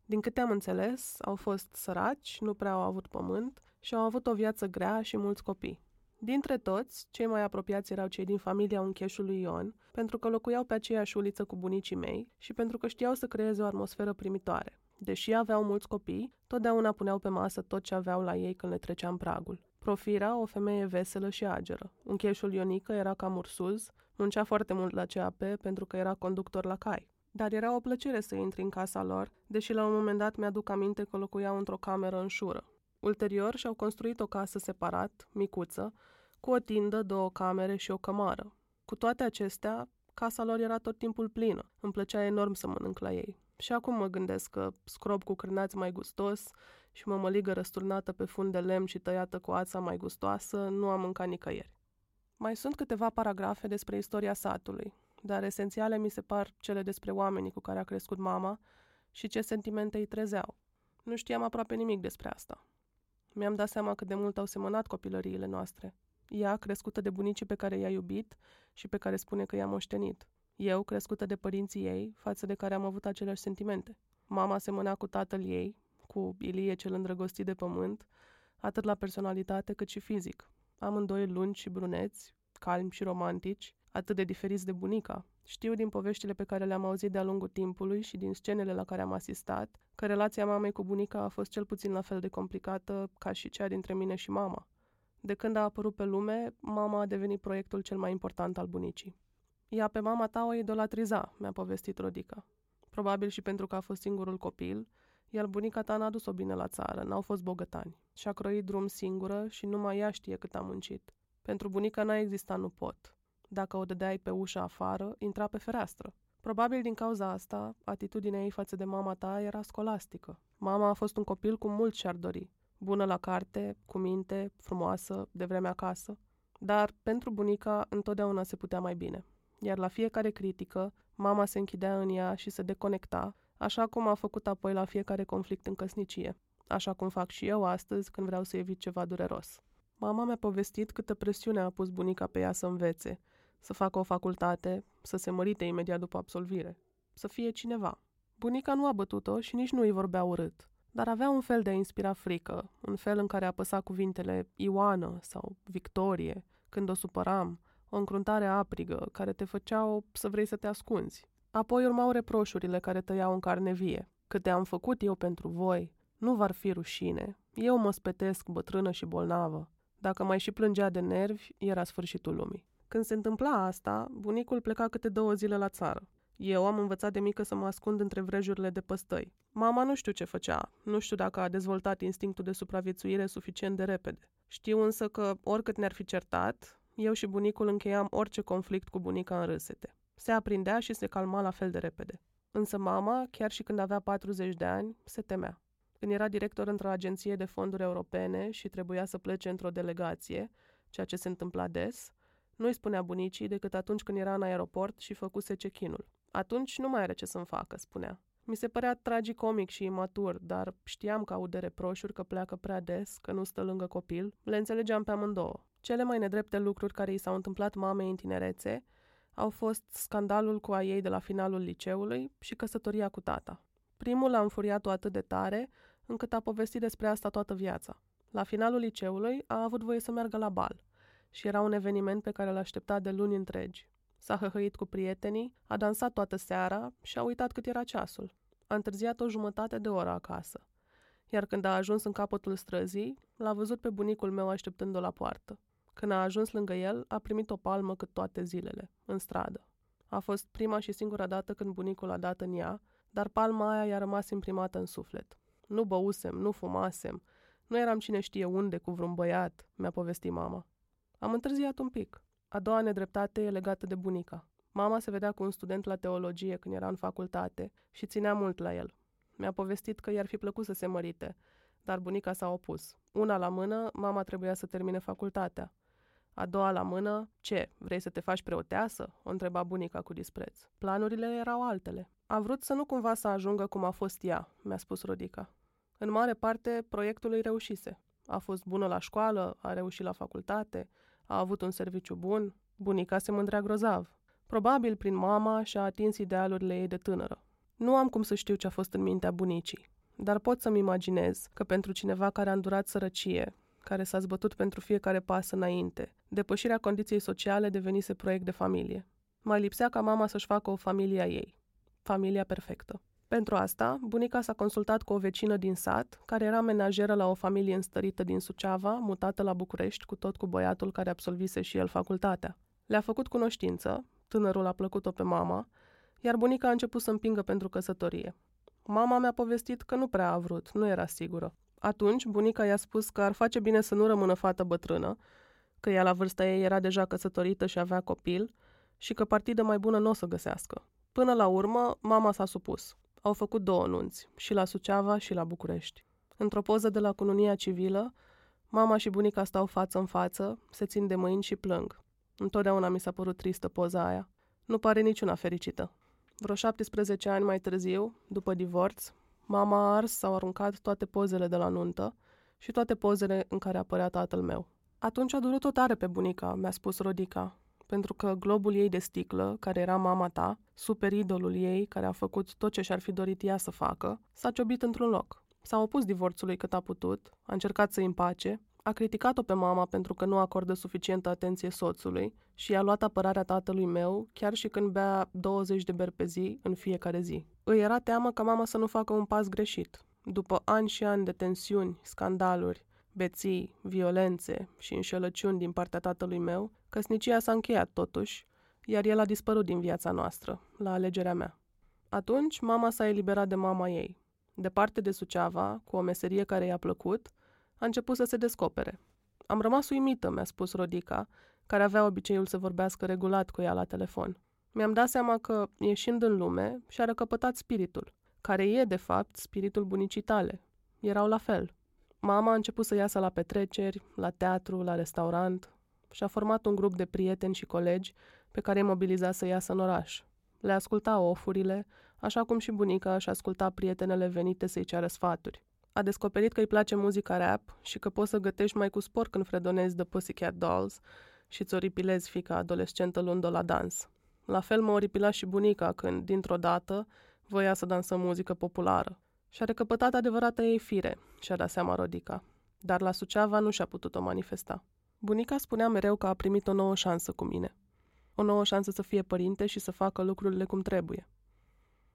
Din câte am înțeles, au fost săraci, nu prea au avut pământ și au avut o viață grea și mulți copii. Dintre toți, cei mai apropiați erau cei din familia uncheșului Ion, pentru că locuiau pe aceeași uliță cu bunicii mei și pentru că știau să creeze o atmosferă primitoare. Deși aveau mulți copii, totdeauna puneau pe masă tot ce aveau la ei când le treceam pragul. Profira, o femeie veselă și ageră. Uncheșul Ionică era cam ursuz, muncea foarte mult la CAP pentru că era conductor la cai. Dar era o plăcere să intri în casa lor, deși la un moment dat mi-aduc aminte că locuiau într-o cameră în șură. Ulterior și-au construit o casă separat, micuță, cu o tindă, două camere și o cămară. Cu toate acestea, casa lor era tot timpul plină. Îmi plăcea enorm să mănânc la ei. Și acum mă gândesc că scrob cu cârnați mai gustos și mămăligă răsturnată pe fund de lemn și tăiată cu ața mai gustoasă nu am mâncat nicăieri. Mai sunt câteva paragrafe despre istoria satului, dar esențiale mi se par cele despre oamenii cu care a crescut mama și ce sentimente îi trezeau. Nu știam aproape nimic despre asta. Mi-am dat seama cât de mult au semănat copilăriile noastre. Ea, crescută de bunicii pe care i-a iubit și pe care spune că i-a moștenit. Eu, crescută de părinții ei, față de care am avut aceleași sentimente. Mama semăna cu tatăl ei, cu Ilie cel îndrăgostit de pământ, atât la personalitate cât și fizic. Amândoi lungi și bruneți, calmi și romantici, atât de diferiți de bunica. Știu din poveștile pe care le-am auzit de-a lungul timpului și din scenele la care am asistat că relația mamei cu bunica a fost cel puțin la fel de complicată ca și cea dintre mine și mama. De când a apărut pe lume, mama a devenit proiectul cel mai important al bunicii. Ea pe mama ta o idolatriza, mi-a povestit Rodica. Probabil și pentru că a fost singurul copil, iar bunica ta n-a dus-o bine la țară, n-au fost bogătani. Și-a croit drum singură și numai ea știe cât a muncit. Pentru bunica n-a existat nu pot. Dacă o dădeai pe ușa afară, intra pe fereastră. Probabil din cauza asta, atitudinea ei față de mama ta era scolastică. Mama a fost un copil cu mult și-ar dori. Bună la carte, cu minte, frumoasă, de vreme acasă. Dar pentru bunica întotdeauna se putea mai bine. Iar la fiecare critică, mama se închidea în ea și se deconecta, așa cum a făcut apoi la fiecare conflict în căsnicie. Așa cum fac și eu astăzi când vreau să evit ceva dureros. Mama mi-a povestit câtă presiune a pus bunica pe ea să învețe, să facă o facultate, să se mărite imediat după absolvire, să fie cineva. Bunica nu a bătut-o și nici nu îi vorbea urât, dar avea un fel de a inspira frică, un fel în care apăsa cuvintele Ioană sau Victorie, când o supăram, o încruntare aprigă care te făceau să vrei să te ascunzi. Apoi urmau reproșurile care tăiau în carne vie. Câte am făcut eu pentru voi, nu v-ar fi rușine. Eu mă spetesc bătrână și bolnavă. Dacă mai și plângea de nervi, era sfârșitul lumii. Când se întâmpla asta, bunicul pleca câte două zile la țară. Eu am învățat de mică să mă ascund între vrejurile de păstăi. Mama nu știu ce făcea, nu știu dacă a dezvoltat instinctul de supraviețuire suficient de repede. Știu însă că, oricât ne-ar fi certat, eu și bunicul încheiam orice conflict cu bunica în râsete. Se aprindea și se calma la fel de repede. Însă mama, chiar și când avea 40 de ani, se temea. Când era director într-o agenție de fonduri europene și trebuia să plece într-o delegație, ceea ce se întâmpla des, nu-i spunea bunicii decât atunci când era în aeroport și făcuse cecinul. Atunci nu mai are ce să-mi facă, spunea. Mi se părea tragicomic și imatur, dar știam că aude reproșuri că pleacă prea des, că nu stă lângă copil. Le înțelegeam pe amândouă. Cele mai nedrepte lucruri care i s-au întâmplat mamei în tinerețe au fost scandalul cu a ei de la finalul liceului și căsătoria cu tata. Primul a înfuriat-o atât de tare, încât a povestit despre asta toată viața. La finalul liceului a avut voie să meargă la bal și era un eveniment pe care l aștepta de luni întregi. S-a hăhăit cu prietenii, a dansat toată seara și a uitat cât era ceasul. a întârziat o jumătate de oră acasă. Iar când a ajuns în capătul străzii, l-a văzut pe bunicul meu așteptând-o la poartă. Când a ajuns lângă el, a primit o palmă cât toate zilele, în stradă. A fost prima și singura dată când bunicul a dat în ea, dar palma aia i-a rămas imprimată în suflet. Nu băusem, nu fumasem, nu eram cine știe unde cu vreun băiat, mi-a povestit mama. Am întârziat un pic. A doua nedreptate e legată de bunica. Mama se vedea cu un student la teologie când era în facultate și ținea mult la el. Mi-a povestit că i-ar fi plăcut să se mărite, dar bunica s-a opus. Una la mână, mama trebuia să termine facultatea. A doua la mână, ce, vrei să te faci preoteasă? O întreba bunica cu dispreț. Planurile erau altele. A vrut să nu cumva să ajungă cum a fost ea, mi-a spus Rodica. În mare parte, proiectul îi reușise. A fost bună la școală, a reușit la facultate, a avut un serviciu bun, bunica se mândrea grozav. Probabil prin mama și-a atins idealurile ei de tânără. Nu am cum să știu ce a fost în mintea bunicii, dar pot să-mi imaginez că pentru cineva care a îndurat sărăcie, care s-a zbătut pentru fiecare pas înainte, depășirea condiției sociale devenise proiect de familie. Mai lipsea ca mama să-și facă o familie a ei. Familia perfectă. Pentru asta, bunica s-a consultat cu o vecină din sat, care era menajeră la o familie înstărită din Suceava, mutată la București cu tot cu băiatul care absolvise și el facultatea. Le-a făcut cunoștință, tânărul a plăcut-o pe mama, iar bunica a început să împingă pentru căsătorie. Mama mi-a povestit că nu prea a vrut, nu era sigură. Atunci, bunica i-a spus că ar face bine să nu rămână fată bătrână, că ea la vârsta ei era deja căsătorită și avea copil și că partidă mai bună nu o să găsească. Până la urmă, mama s-a supus. Au făcut două nunți, și la Suceava și la București. Într-o poză de la cununia civilă, mama și bunica stau față în față, se țin de mâini și plâng. Întotdeauna mi s-a părut tristă poza aia. Nu pare niciuna fericită. Vreo 17 ani mai târziu, după divorț, mama a ars sau aruncat toate pozele de la nuntă și toate pozele în care apărea tatăl meu. Atunci a durut o tare pe bunica, mi-a spus Rodica, pentru că globul ei de sticlă, care era mama ta, super idolul ei, care a făcut tot ce și-ar fi dorit ea să facă, s-a ciobit într-un loc. S-a opus divorțului cât a putut, a încercat să-i împace, a criticat-o pe mama pentru că nu acordă suficientă atenție soțului și i-a luat apărarea tatălui meu, chiar și când bea 20 de beri pe zi, în fiecare zi. Îi era teamă ca mama să nu facă un pas greșit. După ani și ani de tensiuni, scandaluri, beții, violențe și înșelăciuni din partea tatălui meu, căsnicia s-a încheiat totuși, iar el a dispărut din viața noastră, la alegerea mea. Atunci, mama s-a eliberat de mama ei. Departe de Suceava, cu o meserie care i-a plăcut, a început să se descopere. Am rămas uimită, mi-a spus Rodica, care avea obiceiul să vorbească regulat cu ea la telefon. Mi-am dat seama că, ieșind în lume, și-a răcăpătat spiritul, care e, de fapt, spiritul bunicii tale. Erau la fel. Mama a început să iasă la petreceri, la teatru, la restaurant și a format un grup de prieteni și colegi pe care îi mobiliza să iasă în oraș. Le asculta ofurile, așa cum și bunica își asculta prietenele venite să-i ceară sfaturi. A descoperit că îi place muzica rap și că poți să gătești mai cu spor când fredonezi The Pussycat Dolls și ți oripilezi fica adolescentă luând la dans. La fel mă oripila și bunica când, dintr-o dată, voia să dansă muzică populară. Și-a recăpătat adevărata ei fire, și-a dat seama Rodica. Dar la Suceava nu și-a putut-o manifesta. Bunica spunea mereu că a primit o nouă șansă cu mine. O nouă șansă să fie părinte și să facă lucrurile cum trebuie.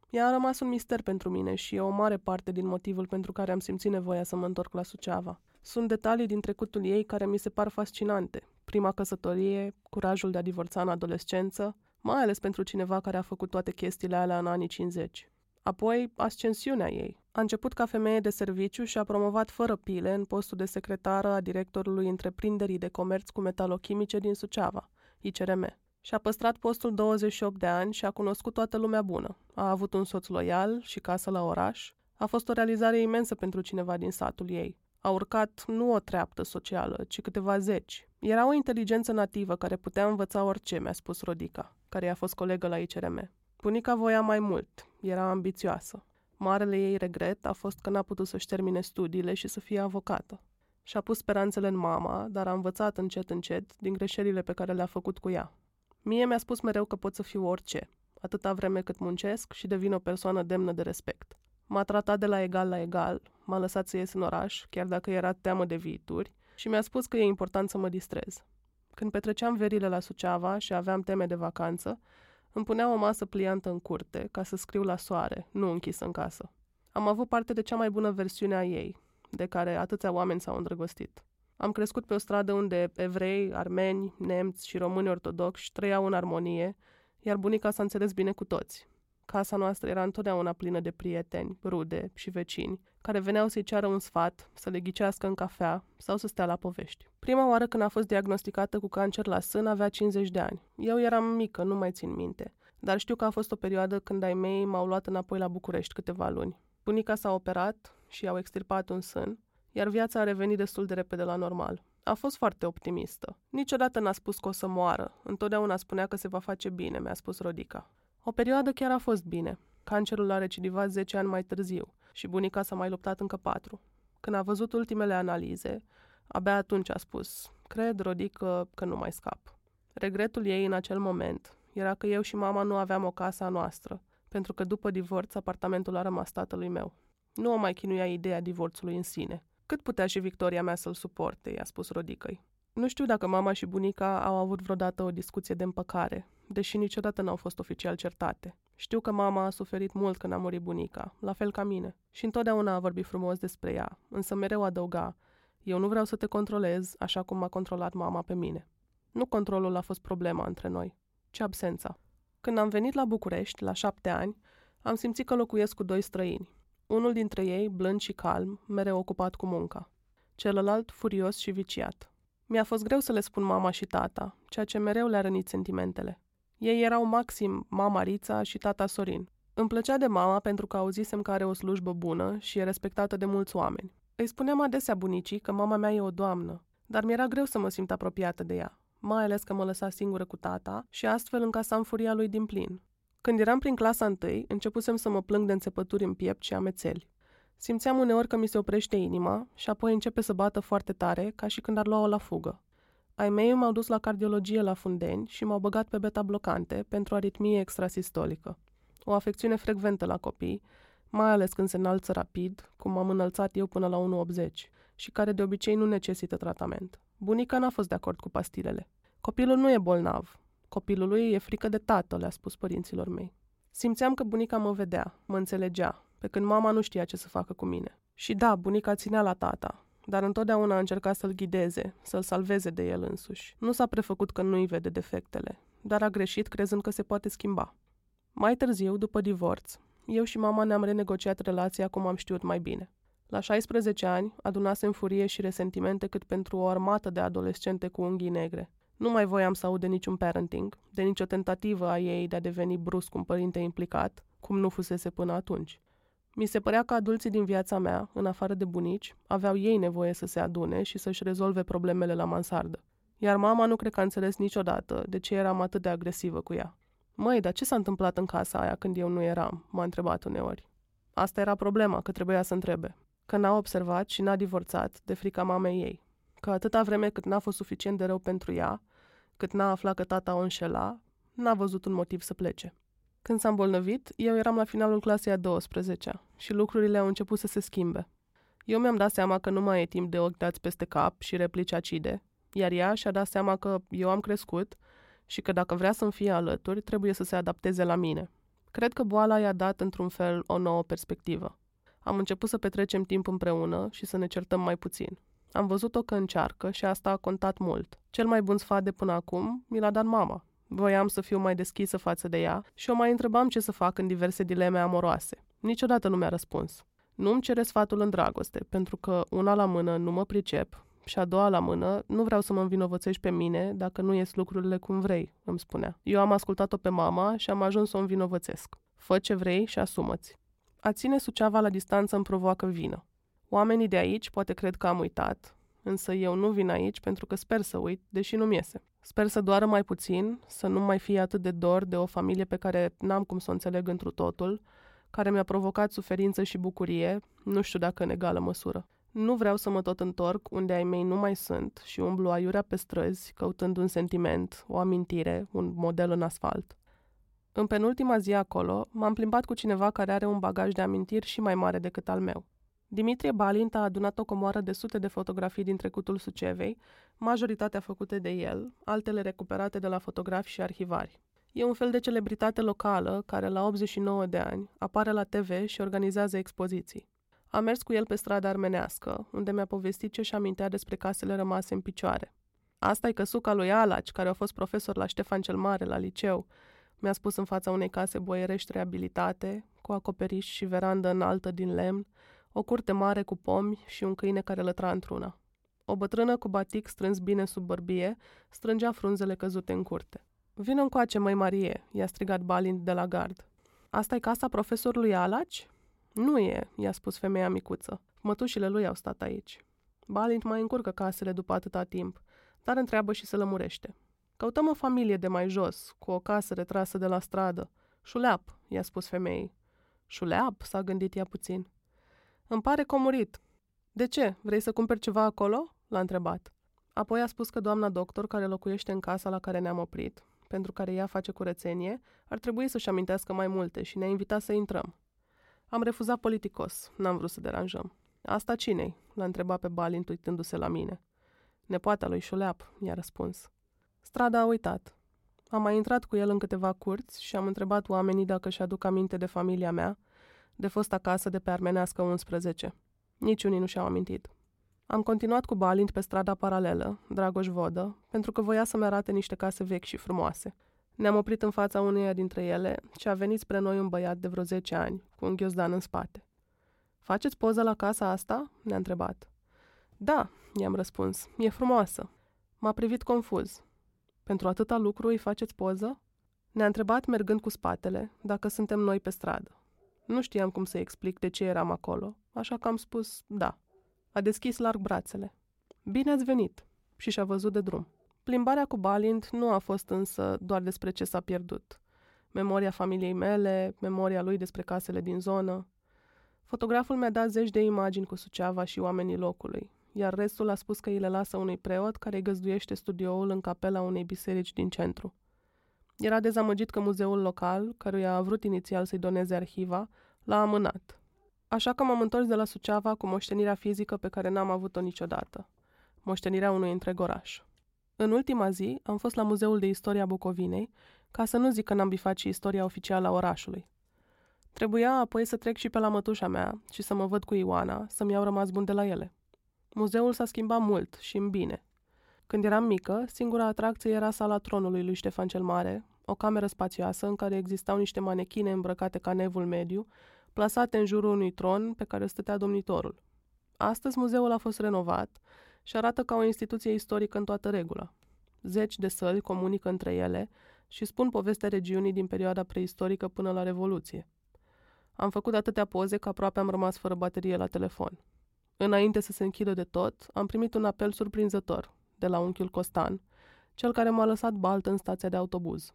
Ea a rămas un mister pentru mine și e o mare parte din motivul pentru care am simțit nevoia să mă întorc la Suceava. Sunt detalii din trecutul ei care mi se par fascinante. Prima căsătorie, curajul de a divorța în adolescență, mai ales pentru cineva care a făcut toate chestiile alea în anii 50. Apoi, ascensiunea ei. A început ca femeie de serviciu și a promovat fără pile în postul de secretară a directorului întreprinderii de comerț cu metalochimice din Suceava, ICRM. Și-a păstrat postul 28 de ani și a cunoscut toată lumea bună. A avut un soț loial și casă la oraș. A fost o realizare imensă pentru cineva din satul ei. A urcat nu o treaptă socială, ci câteva zeci. Era o inteligență nativă care putea învăța orice, mi-a spus Rodica, care i-a fost colegă la ICRM. Bunica voia mai mult, era ambițioasă. Marele ei regret a fost că n-a putut să-și termine studiile și să fie avocată. Și-a pus speranțele în mama, dar a învățat încet încet din greșelile pe care le-a făcut cu ea. Mie mi-a spus mereu că pot să fiu orice, atâta vreme cât muncesc și devin o persoană demnă de respect. M-a tratat de la egal la egal, m-a lăsat să ies în oraș, chiar dacă era teamă de viituri, și mi-a spus că e important să mă distrez. Când petreceam verile la Suceava și aveam teme de vacanță, Îmi punea o masă pliantă în curte, ca să scriu la soare, nu închisă în casă. Am avut parte de cea mai bună versiune a ei, de care atâția oameni s-au îndrăgostit. Am crescut pe o stradă unde evrei, armeni, nemți și români ortodoxi trăiau în armonie, iar bunica s-a înțeles bine cu toți. Casa noastră era întotdeauna plină de prieteni, rude și vecini, care veneau să-i ceară un sfat, să le ghicească în cafea sau să stea la povești. Prima oară când a fost diagnosticată cu cancer la sân avea 50 de ani. Eu eram mică, nu mai țin minte, dar știu că a fost o perioadă când ai mei m-au luat înapoi la București câteva luni. Bunica s-a operat și i-au extirpat un sân, iar viața a revenit destul de repede la normal. A fost foarte optimistă. Niciodată n-a spus că o să moară. Întotdeauna spunea că se va face bine, mi-a spus Rodica. O perioadă chiar a fost bine. Cancerul a recidivat 10 ani mai târziu și bunica s-a mai luptat încă patru. Când a văzut ultimele analize, abia atunci a spus, cred, Rodică, că nu mai scap. Regretul ei în acel moment era că eu și mama nu aveam o casă a noastră, pentru că după divorț apartamentul a rămas tatălui meu. Nu o mai chinuia ideea divorțului în sine. Cât putea și Victoria mea să-l suporte, i-a spus Rodicăi. Nu știu dacă mama și bunica au avut vreodată o discuție de împăcare, deși niciodată n-au fost oficial certate. Știu că mama a suferit mult când a murit bunica, la fel ca mine, și întotdeauna a vorbit frumos despre ea, însă mereu adăuga, eu nu vreau să te controlez așa cum m-a controlat mama pe mine. Nu controlul a fost problema între noi, ci absența. Când am venit la București, la șapte ani, am simțit că locuiesc cu doi străini. Unul dintre ei, blând și calm, mereu ocupat cu munca. Celălalt, furios și viciat. Mi-a fost greu să le spun mama și tata, ceea ce mereu le-a rănit sentimentele. Ei erau maxim mama Rița și tata Sorin. Îmi plăcea de mama pentru că auzisem că are o slujbă bună și e respectată de mulți oameni. Îi spuneam adesea bunicii că mama mea e o doamnă, dar mi-era greu să mă simt apropiată de ea, mai ales că mă lăsa singură cu tata și astfel încasam furia lui din plin. Când eram prin clasa întâi, începusem să mă plâng de înțepături în piept și amețeli. Simțeam uneori că mi se oprește inima și apoi începe să bată foarte tare, ca și când ar lua-o la fugă. Ai mei m-au dus la cardiologie la Fundeni și m-au băgat pe beta-blocante pentru aritmie extrasistolică. O afecțiune frecventă la copii, mai ales când se înalță rapid, cum am înălțat eu până la 1,80 și care de obicei nu necesită tratament. Bunica n-a fost de acord cu pastilele. Copilul nu e bolnav. Copilului e frică de tată, le-a spus părinților mei. Simțeam că bunica mă vedea, mă înțelegea, pe când mama nu știa ce să facă cu mine. Și da, bunica ținea la tata, dar întotdeauna a încercat să-l ghideze, să-l salveze de el însuși. Nu s-a prefăcut că nu-i vede defectele, dar a greșit crezând că se poate schimba. Mai târziu, după divorț, eu și mama ne-am renegociat relația cum am știut mai bine. La 16 ani, adunasem furie și resentimente cât pentru o armată de adolescente cu unghii negre. Nu mai voiam să aud de niciun parenting, de nicio tentativă a ei de a deveni brusc un părinte implicat, cum nu fusese până atunci. Mi se părea că adulții din viața mea, în afară de bunici, aveau ei nevoie să se adune și să-și rezolve problemele la mansardă. Iar mama nu cred că a înțeles niciodată de ce eram atât de agresivă cu ea. Măi, dar ce s-a întâmplat în casa aia când eu nu eram? M-a întrebat uneori. Asta era problema, că trebuia să întrebe. Că n-a observat și n-a divorțat de frica mamei ei. Că atâta vreme cât n-a fost suficient de rău pentru ea, cât n-a aflat că tata o înșela, n-a văzut un motiv să plece. Când s-a îmbolnăvit, eu eram la finalul clasei a 12 și lucrurile au început să se schimbe. Eu mi-am dat seama că nu mai e timp de ochi dați peste cap și replici acide, iar ea și-a dat seama că eu am crescut și că dacă vrea să-mi fie alături, trebuie să se adapteze la mine. Cred că boala i-a dat, într-un fel, o nouă perspectivă. Am început să petrecem timp împreună și să ne certăm mai puțin. Am văzut-o că încearcă și asta a contat mult. Cel mai bun sfat de până acum mi l-a dat mama. Voiam să fiu mai deschisă față de ea și o mai întrebam ce să fac în diverse dileme amoroase. Niciodată nu mi-a răspuns. Nu-mi cere sfatul în dragoste, pentru că una la mână nu mă pricep și a doua la mână, nu vreau să mă învinovățești pe mine dacă nu ies lucrurile cum vrei, îmi spunea. Eu am ascultat-o pe mama și am ajuns să o învinovățesc. Fă ce vrei și asumă-ți. A ține Suceava la distanță îmi provoacă vină. Oamenii de aici poate cred că am uitat, însă eu nu vin aici pentru că sper să uit, deși nu-mi iese. Sper să doară mai puțin, să nu mai fie atât de dor de o familie pe care n-am cum să o înțeleg întru totul, care mi-a provocat suferință și bucurie, nu știu dacă în egală măsură. Nu vreau să mă tot întorc unde ai mei nu mai sunt și umblu aiurea pe străzi, căutând un sentiment, o amintire, un model în asfalt. În penultima zi acolo, m-am plimbat cu cineva care are un bagaj de amintiri și mai mare decât al meu. Dimitrie Balint a adunat o comoară de sute de fotografii din trecutul Sucevei, majoritatea făcute de el, altele recuperate de la fotografi și arhivari. E un fel de celebritate locală care la 89 de ani apare la TV și organizează expoziții. Am mers cu el pe strada armenească, unde mi-a povestit ce și amintea despre casele rămase în picioare. Asta e căsuca lui Alaci, care a fost profesor la Ștefan cel Mare, la liceu. Mi-a spus în fața unei case boierești reabilitate, cu acoperiș și verandă înaltă din lemn, o curte mare cu pomi și un câine care lătra într-una. O bătrână cu batic strâns bine sub bărbie strângea frunzele căzute în curte. Vino încoace, măi Marie, i-a strigat Balint de la gard. asta e casa profesorului Alaci? Nu e, i-a spus femeia micuță. Mătușile lui au stat aici. Balint mai încurcă casele după atâta timp, dar întreabă și se lămurește. Căutăm o familie de mai jos, cu o casă retrasă de la stradă. Șuleap, i-a spus femeii. Șuleap, s-a gândit ea puțin. Îmi pare comurit. De ce? Vrei să cumperi ceva acolo? L-a întrebat. Apoi a spus că doamna doctor, care locuiește în casa la care ne-am oprit, pentru care ea face curățenie, ar trebui să-și amintească mai multe și ne-a invitat să intrăm. Am refuzat politicos, n-am vrut să deranjăm. Asta cinei? L-a întrebat pe Balint uitându-se la mine. Nepoata lui Șuleap, i-a răspuns. Strada a uitat. Am mai intrat cu el în câteva curți și am întrebat oamenii dacă își aduc aminte de familia mea, de fost acasă de pe Armenească 11. Niciunii nu și-au amintit. Am continuat cu Balint pe strada paralelă, Dragoș Vodă, pentru că voia să-mi arate niște case vechi și frumoase. Ne-am oprit în fața uneia dintre ele și a venit spre noi un băiat de vreo 10 ani, cu un ghiozdan în spate. Faceți poză la casa asta?" ne-a întrebat. Da, i-am răspuns, e frumoasă. M-a privit confuz. Pentru atâta lucru îi faceți poză? Ne-a întrebat mergând cu spatele dacă suntem noi pe stradă. Nu știam cum să explic de ce eram acolo, așa că am spus da. A deschis larg brațele. Bine ați venit! Și și-a văzut de drum. Plimbarea cu Balint nu a fost însă doar despre ce s-a pierdut. Memoria familiei mele, memoria lui despre casele din zonă. Fotograful mi-a dat zeci de imagini cu Suceava și oamenii locului, iar restul a spus că îi le lasă unui preot care îi găzduiește studioul în capela unei biserici din centru. Era dezamăgit că muzeul local, căruia a vrut inițial să-i doneze arhiva, l-a amânat. Așa că m-am întors de la Suceava cu moștenirea fizică pe care n-am avut-o niciodată. Moștenirea unui întreg oraș. În ultima zi am fost la Muzeul de Istoria Bucovinei, ca să nu zic că n-am bifat și istoria oficială a orașului. Trebuia apoi să trec și pe la mătușa mea și să mă văd cu Ioana, să-mi iau rămas bun de la ele. Muzeul s-a schimbat mult și în bine. Când eram mică, singura atracție era sala tronului lui Ștefan cel Mare, o cameră spațioasă în care existau niște manechine îmbrăcate ca nevul mediu, plasate în jurul unui tron pe care stătea domnitorul. Astăzi muzeul a fost renovat și arată ca o instituție istorică în toată regula. Zeci de săli comunică între ele și spun povestea regiunii din perioada preistorică până la Revoluție. Am făcut atâtea poze că aproape am rămas fără baterie la telefon. Înainte să se închidă de tot, am primit un apel surprinzător de la unchiul Costan, cel care m-a lăsat balt în stația de autobuz.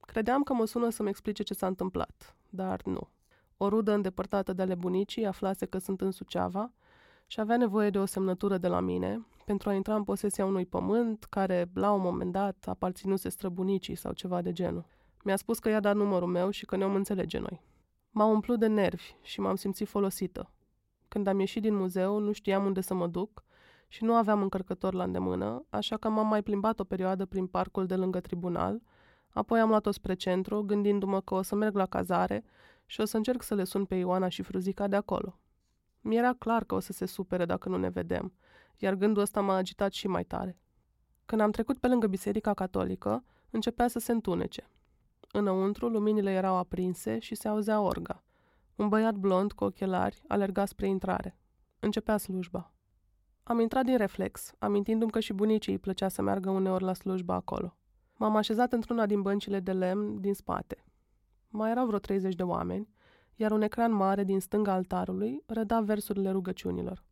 Credeam că mă sună să-mi explice ce s-a întâmplat, dar nu. O rudă îndepărtată de ale bunicii aflase că sunt în Suceava și avea nevoie de o semnătură de la mine pentru a intra în posesia unui pământ care, la un moment dat, aparținuse străbunicii sau ceva de genul. Mi-a spus că i-a dat numărul meu și că ne-om înțelege noi. M-a umplut de nervi și m-am simțit folosită. Când am ieșit din muzeu, nu știam unde să mă duc și nu aveam încărcător la îndemână, așa că m-am mai plimbat o perioadă prin parcul de lângă tribunal, apoi am luat-o spre centru, gândindu-mă că o să merg la cazare și o să încerc să le sun pe Ioana și Fruzica de acolo. Mi-era clar că o să se supere dacă nu ne vedem, iar gândul ăsta m-a agitat și mai tare. Când am trecut pe lângă biserica catolică, începea să se întunece. Înăuntru, luminile erau aprinse și se auzea orga. Un băiat blond cu ochelari alerga spre intrare. Începea slujba. Am intrat din reflex, amintindu-mi că și bunicii îi plăcea să meargă uneori la slujba acolo. M-am așezat într-una din băncile de lemn din spate. Mai erau vreo 30 de oameni, iar un ecran mare din stânga altarului reda versurile rugăciunilor.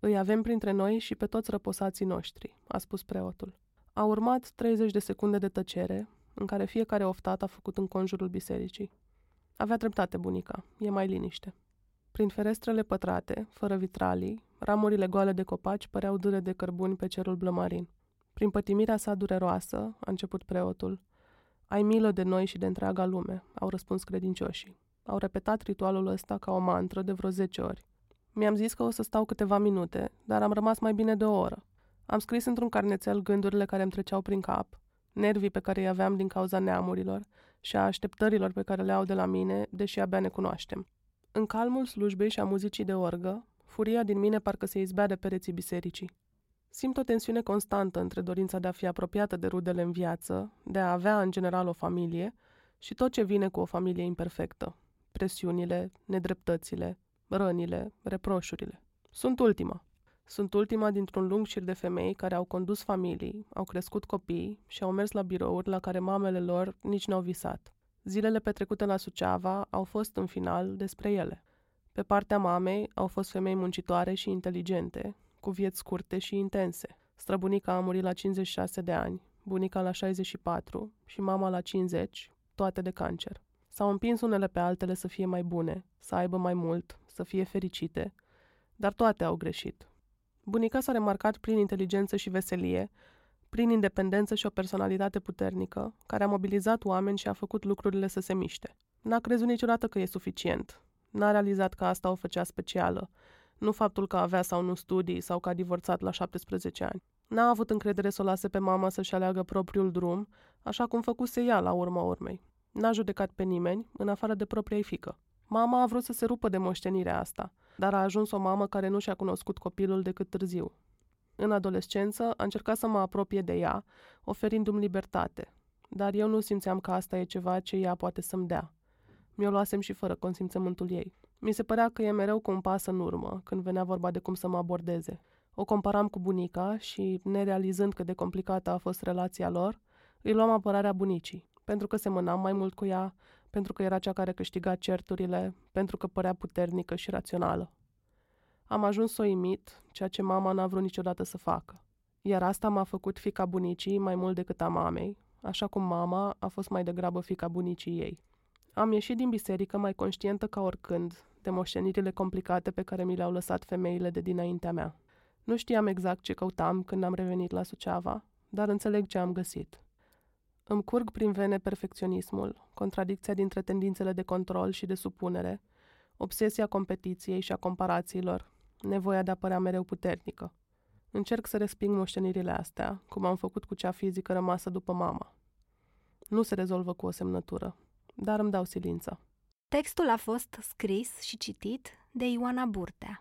Îi avem printre noi și pe toți răposații noștri, a spus preotul. A urmat 30 de secunde de tăcere, în care fiecare oftat a făcut în conjurul bisericii. Avea dreptate bunica, e mai liniște. Prin ferestrele pătrate, fără vitralii, ramurile goale de copaci păreau dure de cărbuni pe cerul blămarin. Prin pătimirea sa dureroasă, a început preotul, ai milă de noi și de întreaga lume, au răspuns credincioșii. Au repetat ritualul ăsta ca o mantră de vreo zece ori. Mi-am zis că o să stau câteva minute, dar am rămas mai bine de o oră. Am scris într-un carnețel gândurile care îmi treceau prin cap, nervii pe care îi aveam din cauza neamurilor și a așteptărilor pe care le au de la mine, deși abia ne cunoaștem. În calmul slujbei și a muzicii de orgă, furia din mine parcă se izbea de pereții bisericii. Simt o tensiune constantă între dorința de a fi apropiată de rudele în viață, de a avea în general o familie și tot ce vine cu o familie imperfectă. Presiunile, nedreptățile, rănile, reproșurile. Sunt ultima. Sunt ultima dintr-un lung șir de femei care au condus familii, au crescut copii și au mers la birouri la care mamele lor nici n-au visat. Zilele petrecute la Suceava au fost în final despre ele. Pe partea mamei au fost femei muncitoare și inteligente, cu vieți scurte și intense. Străbunica a murit la 56 de ani, bunica la 64 și mama la 50, toate de cancer. S-au împins unele pe altele să fie mai bune, să aibă mai mult, să fie fericite, dar toate au greșit. Bunica s-a remarcat prin inteligență și veselie, prin independență și o personalitate puternică, care a mobilizat oameni și a făcut lucrurile să se miște. N-a crezut niciodată că e suficient. N-a realizat că asta o făcea specială, nu faptul că avea sau nu studii sau că a divorțat la 17 ani. N-a avut încredere să o lase pe mama să-și aleagă propriul drum, așa cum făcuse ea la urma urmei. N-a judecat pe nimeni, în afară de propria fică. Mama a vrut să se rupă de moștenirea asta, dar a ajuns o mamă care nu și-a cunoscut copilul decât târziu. În adolescență a încercat să mă apropie de ea, oferindu-mi libertate, dar eu nu simțeam că asta e ceva ce ea poate să-mi dea. Mi-o luasem și fără consimțământul ei. Mi se părea că e mereu cu un pas în urmă, când venea vorba de cum să mă abordeze. O comparam cu bunica și, nerealizând cât de complicată a fost relația lor, îi luam apărarea bunicii, pentru că semănam mai mult cu ea, pentru că era cea care câștiga certurile, pentru că părea puternică și rațională. Am ajuns să o imit, ceea ce mama n-a vrut niciodată să facă. Iar asta m-a făcut fica bunicii mai mult decât a mamei, așa cum mama a fost mai degrabă fica bunicii ei. Am ieșit din biserică mai conștientă ca oricând de moștenirile complicate pe care mi le-au lăsat femeile de dinaintea mea. Nu știam exact ce căutam când am revenit la Suceava, dar înțeleg ce am găsit. Îmi curg prin vene perfecționismul, contradicția dintre tendințele de control și de supunere, obsesia competiției și a comparațiilor, nevoia de a părea mereu puternică. Încerc să resping moștenirile astea, cum am făcut cu cea fizică rămasă după mama. Nu se rezolvă cu o semnătură, dar îmi dau silință. Textul a fost scris și citit de Ioana Burtea.